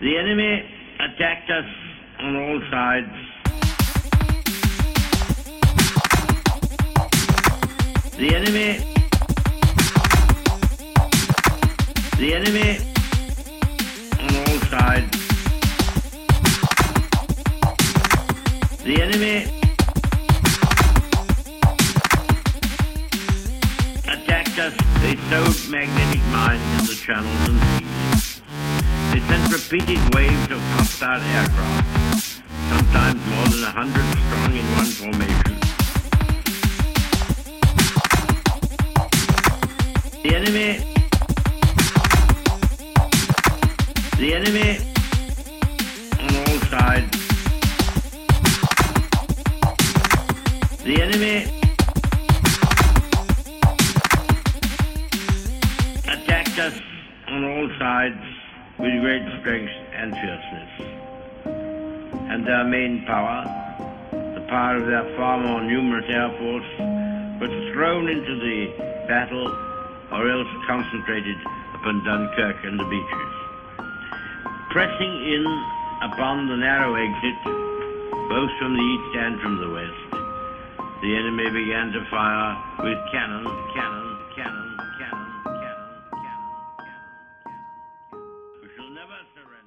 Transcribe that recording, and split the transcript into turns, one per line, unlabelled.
The enemy attacked us on all sides. The enemy. The enemy on all sides. The enemy attacked us. They sowed magnetic mines in the channels and seas. Repeated waves of hostile aircraft, sometimes more than a hundred strong in one formation. The enemy. The enemy on all sides. The enemy attacked us on all sides with great strength and fierceness. And their main power, the power of their far more numerous air force, was thrown into the battle or else concentrated upon Dunkirk and the beaches. Pressing in upon the narrow exit, both from the east and from the west, the enemy began to fire with cannon, cannon, never surrender.